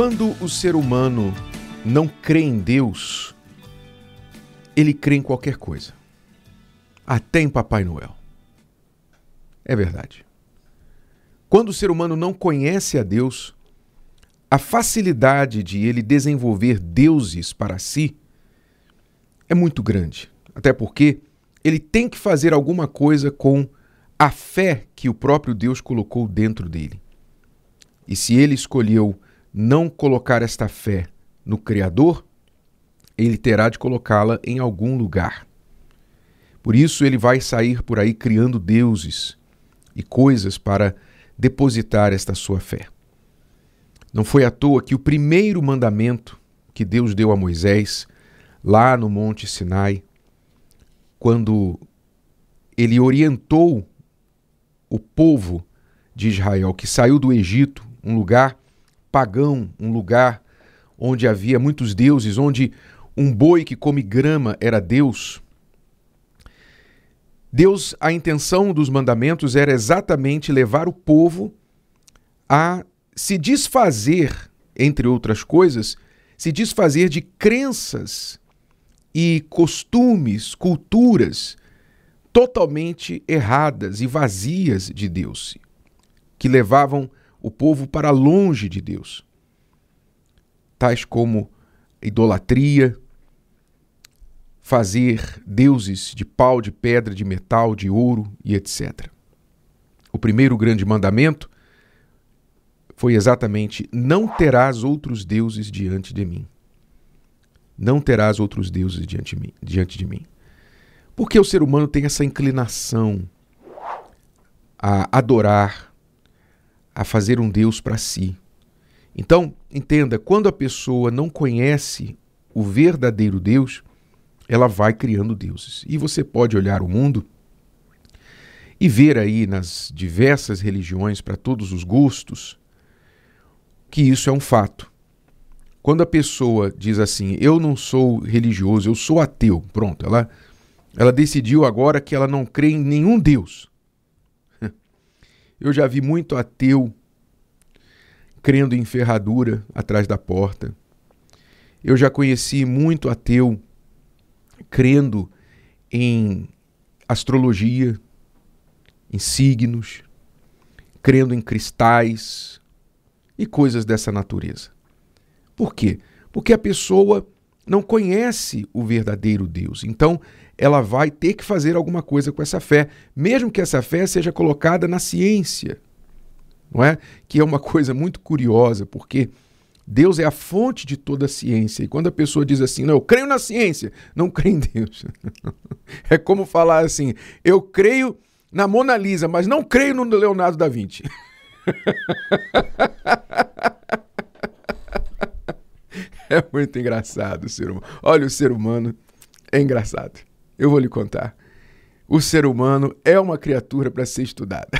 Quando o ser humano não crê em Deus, ele crê em qualquer coisa, até em Papai Noel. É verdade. Quando o ser humano não conhece a Deus, a facilidade de ele desenvolver deuses para si é muito grande. Até porque ele tem que fazer alguma coisa com a fé que o próprio Deus colocou dentro dele. E se ele escolheu não colocar esta fé no Criador, ele terá de colocá-la em algum lugar. Por isso ele vai sair por aí criando deuses e coisas para depositar esta sua fé. Não foi à toa que o primeiro mandamento que Deus deu a Moisés, lá no Monte Sinai, quando ele orientou o povo de Israel que saiu do Egito, um lugar pagão, um lugar onde havia muitos deuses, onde um boi que come grama era Deus. Deus, a intenção dos mandamentos era exatamente levar o povo a se desfazer, entre outras coisas, se desfazer de crenças e costumes, culturas totalmente erradas e vazias de Deus, que levavam o povo para longe de Deus, tais como idolatria, fazer deuses de pau, de pedra, de metal, de ouro e etc. O primeiro grande mandamento foi exatamente: não terás outros deuses diante de mim. Não terás outros deuses diante de mim. Diante de mim. Porque o ser humano tem essa inclinação a adorar a fazer um Deus para si. Então, entenda, quando a pessoa não conhece o verdadeiro Deus, ela vai criando deuses. E você pode olhar o mundo e ver aí nas diversas religiões, para todos os gostos, que isso é um fato. Quando a pessoa diz assim, eu não sou religioso, eu sou ateu, pronto, ela, ela decidiu agora que ela não crê em nenhum Deus. Eu já vi muito ateu crendo em ferradura atrás da porta. Eu já conheci muito ateu crendo em astrologia, em signos, crendo em cristais e coisas dessa natureza. Por quê? Porque a pessoa não conhece o verdadeiro Deus. Então, ela vai ter que fazer alguma coisa com essa fé, mesmo que essa fé seja colocada na ciência, não é? Que é uma coisa muito curiosa, porque Deus é a fonte de toda a ciência. E quando a pessoa diz assim, não, eu creio na ciência, não creio em Deus. é como falar assim, eu creio na Mona Lisa, mas não creio no Leonardo da Vinci. é muito engraçado o ser humano. Olha, o ser humano é engraçado. Eu vou lhe contar. O ser humano é uma criatura para ser estudada.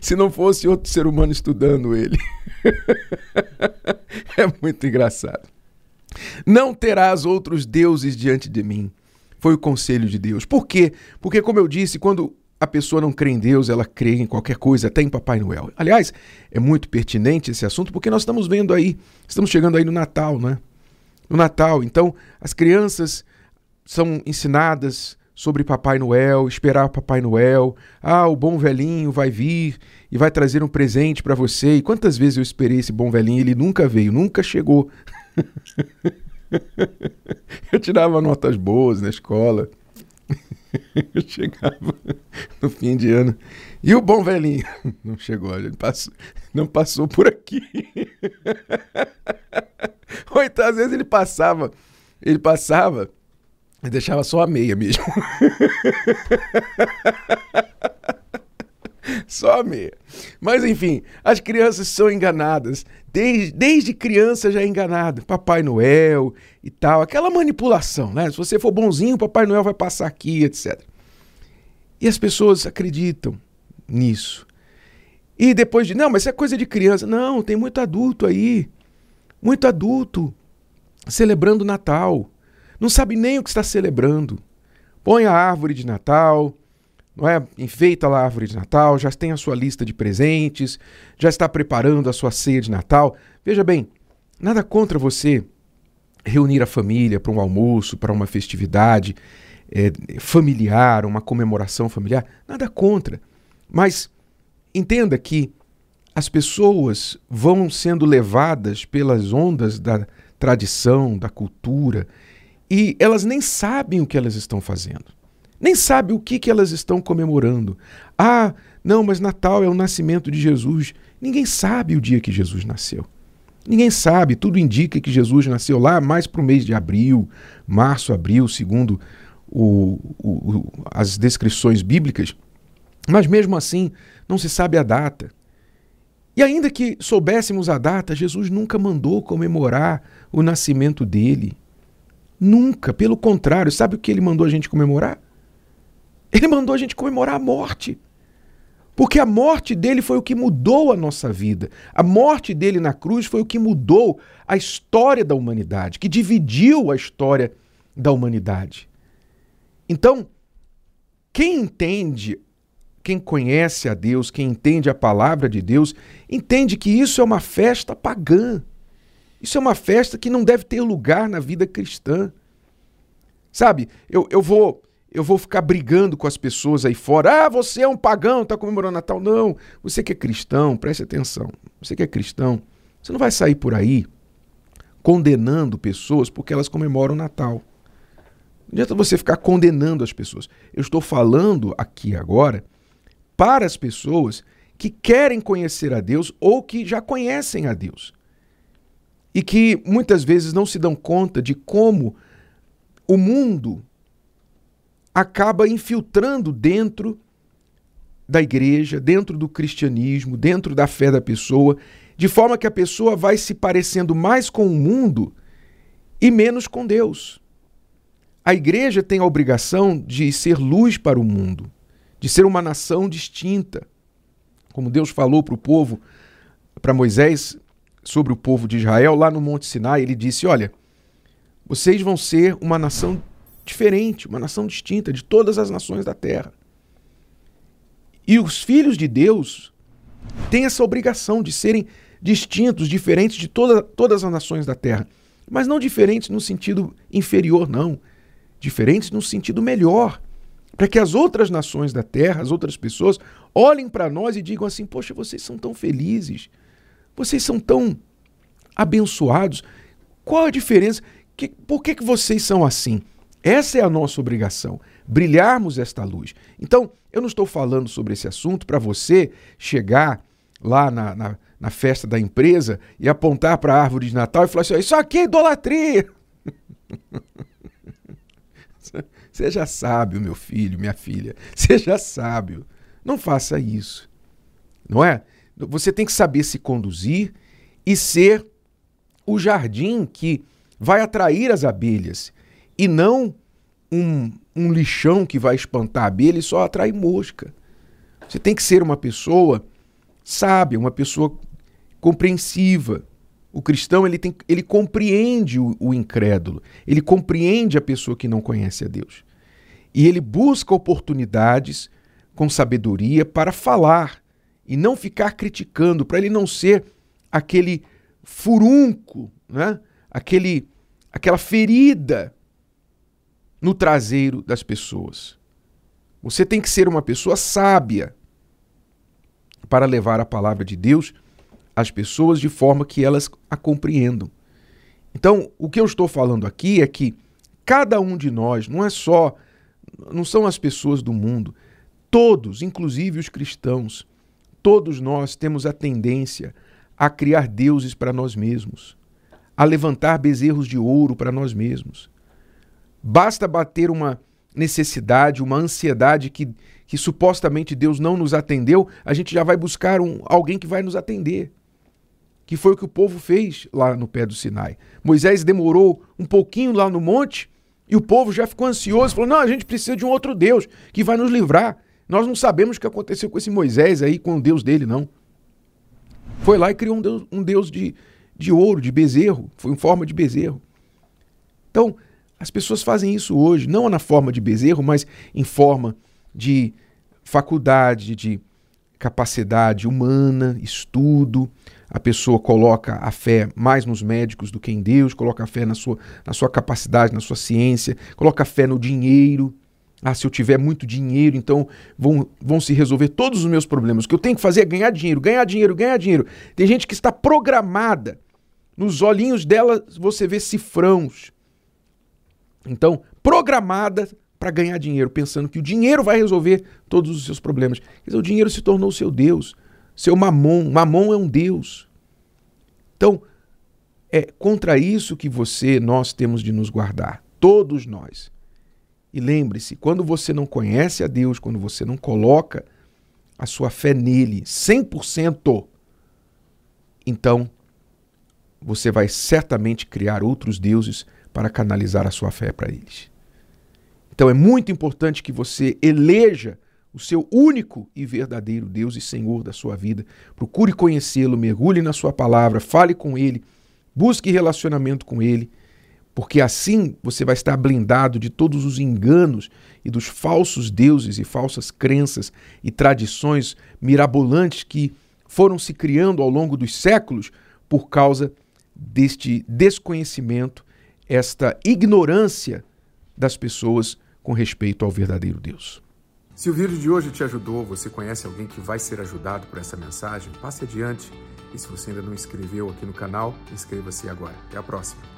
Se não fosse outro ser humano estudando ele. é muito engraçado. Não terás outros deuses diante de mim. Foi o conselho de Deus. Por quê? Porque, como eu disse, quando a pessoa não crê em Deus, ela crê em qualquer coisa, até em Papai Noel. Aliás, é muito pertinente esse assunto porque nós estamos vendo aí, estamos chegando aí no Natal, né? No Natal. Então, as crianças são ensinadas sobre Papai Noel, esperar Papai Noel. Ah, o bom velhinho vai vir e vai trazer um presente para você. E quantas vezes eu esperei esse bom velhinho, ele nunca veio, nunca chegou. eu tirava notas boas na escola. eu chegava no fim de ano. E o bom velhinho? Não chegou, ele passou, não passou por aqui. Ou então, às vezes ele passava, ele passava eu deixava só a meia mesmo. Só meia. Mas enfim, as crianças são enganadas. Desde, desde criança já é enganado. Papai Noel e tal. Aquela manipulação, né? Se você for bonzinho, Papai Noel vai passar aqui, etc. E as pessoas acreditam nisso. E depois de, não, mas isso é coisa de criança. Não, tem muito adulto aí. Muito adulto celebrando Natal não sabe nem o que está celebrando. Põe a árvore de Natal, não é? Enfeita lá a árvore de Natal, já tem a sua lista de presentes, já está preparando a sua ceia de Natal. Veja bem, nada contra você reunir a família para um almoço, para uma festividade é, familiar, uma comemoração familiar, nada contra. Mas entenda que as pessoas vão sendo levadas pelas ondas da tradição, da cultura, e elas nem sabem o que elas estão fazendo nem sabe o que, que elas estão comemorando. Ah, não, mas Natal é o nascimento de Jesus. Ninguém sabe o dia que Jesus nasceu. Ninguém sabe, tudo indica que Jesus nasceu lá mais para o mês de abril, março, abril, segundo o, o, o, as descrições bíblicas. Mas mesmo assim, não se sabe a data. E ainda que soubéssemos a data, Jesus nunca mandou comemorar o nascimento dele. Nunca, pelo contrário, sabe o que ele mandou a gente comemorar? Ele mandou a gente comemorar a morte. Porque a morte dele foi o que mudou a nossa vida. A morte dele na cruz foi o que mudou a história da humanidade, que dividiu a história da humanidade. Então, quem entende, quem conhece a Deus, quem entende a palavra de Deus, entende que isso é uma festa pagã. Isso é uma festa que não deve ter lugar na vida cristã. Sabe, eu, eu vou eu vou ficar brigando com as pessoas aí fora. Ah, você é um pagão, está comemorando Natal. Não, você que é cristão, preste atenção. Você que é cristão, você não vai sair por aí condenando pessoas porque elas comemoram Natal. Não adianta você ficar condenando as pessoas. Eu estou falando aqui agora para as pessoas que querem conhecer a Deus ou que já conhecem a Deus. E que muitas vezes não se dão conta de como o mundo acaba infiltrando dentro da igreja, dentro do cristianismo, dentro da fé da pessoa, de forma que a pessoa vai se parecendo mais com o mundo e menos com Deus. A igreja tem a obrigação de ser luz para o mundo, de ser uma nação distinta. Como Deus falou para o povo, para Moisés, sobre o povo de Israel, lá no Monte Sinai, ele disse: Olha, vocês vão ser uma nação diferente, uma nação distinta de todas as nações da terra. E os filhos de Deus têm essa obrigação de serem distintos, diferentes de toda, todas as nações da terra. Mas não diferentes no sentido inferior, não. Diferentes no sentido melhor. Para que as outras nações da terra, as outras pessoas, olhem para nós e digam assim: Poxa, vocês são tão felizes, vocês são tão abençoados. Qual a diferença? Que, por que, que vocês são assim? Essa é a nossa obrigação, brilharmos esta luz. Então, eu não estou falando sobre esse assunto para você chegar lá na, na, na, festa da empresa e apontar para a árvore de Natal e falar assim: Isso aqui é idolatria. Seja sábio, meu filho, minha filha. Seja sábio. Não faça isso. Não é? Você tem que saber se conduzir e ser o jardim que vai atrair as abelhas e não um, um lixão que vai espantar a abelha e só atrai mosca. Você tem que ser uma pessoa sábia, uma pessoa compreensiva. O cristão ele, tem, ele compreende o, o incrédulo, ele compreende a pessoa que não conhece a Deus. E ele busca oportunidades com sabedoria para falar e não ficar criticando, para ele não ser aquele furunco, né? aquele, aquela ferida no traseiro das pessoas. Você tem que ser uma pessoa sábia para levar a palavra de Deus às pessoas de forma que elas a compreendam. Então, o que eu estou falando aqui é que cada um de nós, não é só, não são as pessoas do mundo, todos, inclusive os cristãos, todos nós temos a tendência a criar deuses para nós mesmos, a levantar bezerros de ouro para nós mesmos Basta bater uma necessidade, uma ansiedade que, que supostamente Deus não nos atendeu, a gente já vai buscar um, alguém que vai nos atender. Que foi o que o povo fez lá no pé do Sinai. Moisés demorou um pouquinho lá no monte e o povo já ficou ansioso, falou: não, a gente precisa de um outro Deus que vai nos livrar. Nós não sabemos o que aconteceu com esse Moisés aí, com o Deus dele, não. Foi lá e criou um Deus, um Deus de, de ouro, de bezerro, foi em forma de bezerro. Então, as pessoas fazem isso hoje, não na forma de bezerro, mas em forma de faculdade, de capacidade humana, estudo. A pessoa coloca a fé mais nos médicos do que em Deus, coloca a fé na sua, na sua capacidade, na sua ciência, coloca a fé no dinheiro. Ah, se eu tiver muito dinheiro, então vão, vão se resolver todos os meus problemas. O que eu tenho que fazer é ganhar dinheiro, ganhar dinheiro, ganhar dinheiro. Tem gente que está programada. Nos olhinhos dela você vê cifrãos. Então, programada para ganhar dinheiro, pensando que o dinheiro vai resolver todos os seus problemas. Quer dizer, o dinheiro se tornou seu Deus, seu mamon. Mamon é um Deus. Então, é contra isso que você, nós temos de nos guardar. Todos nós. E lembre-se, quando você não conhece a Deus, quando você não coloca a sua fé nele 100%, então você vai certamente criar outros deuses para canalizar a sua fé para eles. Então é muito importante que você eleja o seu único e verdadeiro Deus e Senhor da sua vida. Procure conhecê-lo, mergulhe na sua palavra, fale com ele, busque relacionamento com ele, porque assim você vai estar blindado de todos os enganos e dos falsos deuses e falsas crenças e tradições mirabolantes que foram se criando ao longo dos séculos por causa deste desconhecimento, esta ignorância das pessoas com respeito ao verdadeiro Deus. Se o vídeo de hoje te ajudou, você conhece alguém que vai ser ajudado por essa mensagem, passe adiante. E se você ainda não inscreveu aqui no canal, inscreva-se agora. Até a próxima.